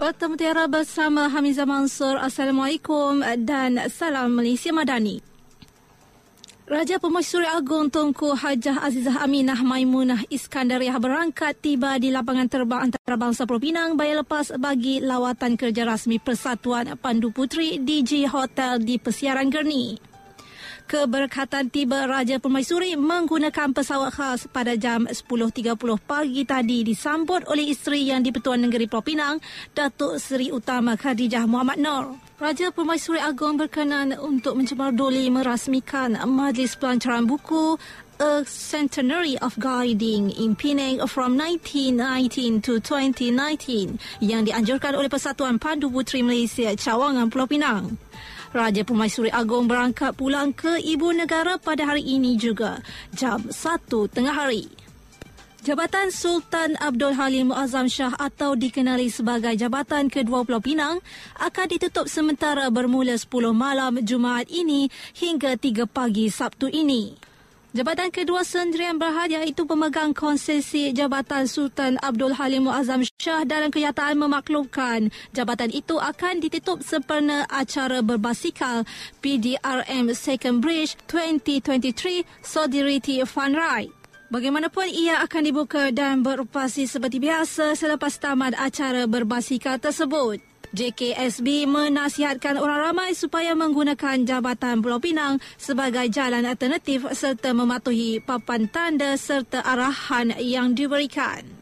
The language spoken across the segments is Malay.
Waktu Mutiara bersama Hamizah Mansur. Assalamualaikum dan salam Malaysia Madani. Raja Pemaisuri Agong Tunku Hajah Azizah Aminah Maimunah Iskandariah berangkat tiba di lapangan terbang antarabangsa Pulau Pinang bayar lepas bagi lawatan kerja rasmi Persatuan Pandu Putri DG Hotel di Pesiaran Gerni. Keberkatan tiba Raja Permaisuri menggunakan pesawat khas pada jam 10.30 pagi tadi disambut oleh isteri yang di-Pertuan Negeri Pulau Pinang, Datuk Seri Utama Khadijah Muhammad Nur. Raja Permaisuri Agong berkenan untuk mencemarduli merasmikan majlis pelancaran buku A Centenary of Guiding in Penang from 1919 to 2019 yang dianjurkan oleh Persatuan Pandu Puteri Malaysia Cawangan Pulau Pinang. Raja Permaisuri Agong berangkat pulang ke ibu negara pada hari ini juga, jam 1 tengah hari. Jabatan Sultan Abdul Halim Muazzam Shah atau dikenali sebagai Jabatan Kedua Pulau Pinang akan ditutup sementara bermula 10 malam Jumaat ini hingga 3 pagi Sabtu ini. Jabatan kedua Sendirian Berhad iaitu pemegang konsesi Jabatan Sultan Abdul Halim Muazzam Shah dalam kenyataan memaklumkan jabatan itu akan ditutup sempena acara berbasikal PDRM Second Bridge 2023 Solidarity Fun Ride. Bagaimanapun ia akan dibuka dan beroperasi seperti biasa selepas tamat acara berbasikal tersebut. JKSB menasihatkan orang ramai supaya menggunakan Jabatan Pulau Pinang sebagai jalan alternatif serta mematuhi papan tanda serta arahan yang diberikan.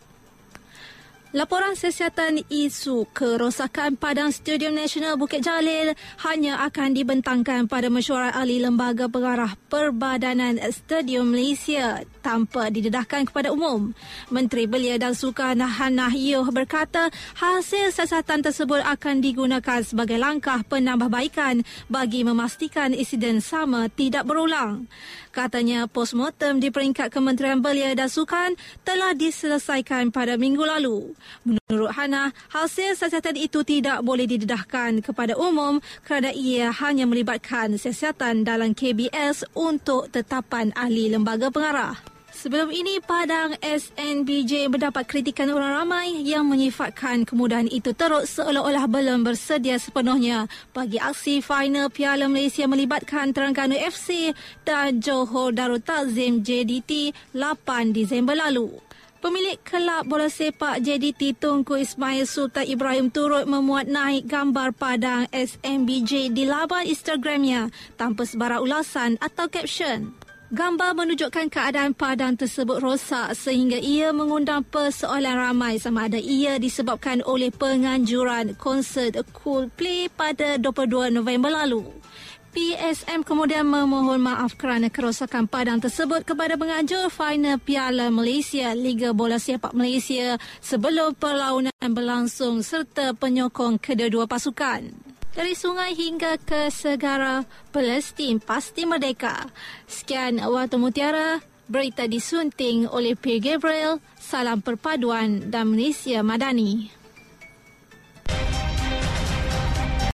Laporan siasatan isu kerosakan padang Stadium Nasional Bukit Jalil hanya akan dibentangkan pada mesyuarat ahli lembaga pengarah Perbadanan Stadium Malaysia tanpa didedahkan kepada umum. Menteri Belia dan Sukan Hanah Yuh berkata hasil siasatan tersebut akan digunakan sebagai langkah penambahbaikan bagi memastikan insiden sama tidak berulang. Katanya postmortem di peringkat Kementerian Belia dan Sukan telah diselesaikan pada minggu lalu. Menurut Hana, hasil siasatan itu tidak boleh didedahkan kepada umum kerana ia hanya melibatkan siasatan dalam KBS untuk tetapan ahli lembaga pengarah. Sebelum ini, Padang SNBJ mendapat kritikan orang ramai yang menyifatkan kemudahan itu teruk seolah-olah belum bersedia sepenuhnya bagi aksi final Piala Malaysia melibatkan Terengganu FC dan Johor Darul Takzim JDT 8 Disember lalu. Pemilik kelab bola sepak JDT Tunku Ismail Sultan Ibrahim turut memuat naik gambar Padang SNBJ di laman Instagramnya tanpa sebarang ulasan atau caption. Gambar menunjukkan keadaan padang tersebut rosak sehingga ia mengundang persoalan ramai sama ada ia disebabkan oleh penganjuran konsert Coldplay pada 22 November lalu. PSM kemudian memohon maaf kerana kerosakan padang tersebut kepada penganjur final Piala Malaysia Liga Bola Sepak Malaysia sebelum perlawanan berlangsung serta penyokong kedua-dua pasukan dari sungai hingga ke segara Palestin pasti merdeka. Sekian Waktu Mutiara, berita disunting oleh Pierre Gabriel, Salam Perpaduan dan Malaysia Madani.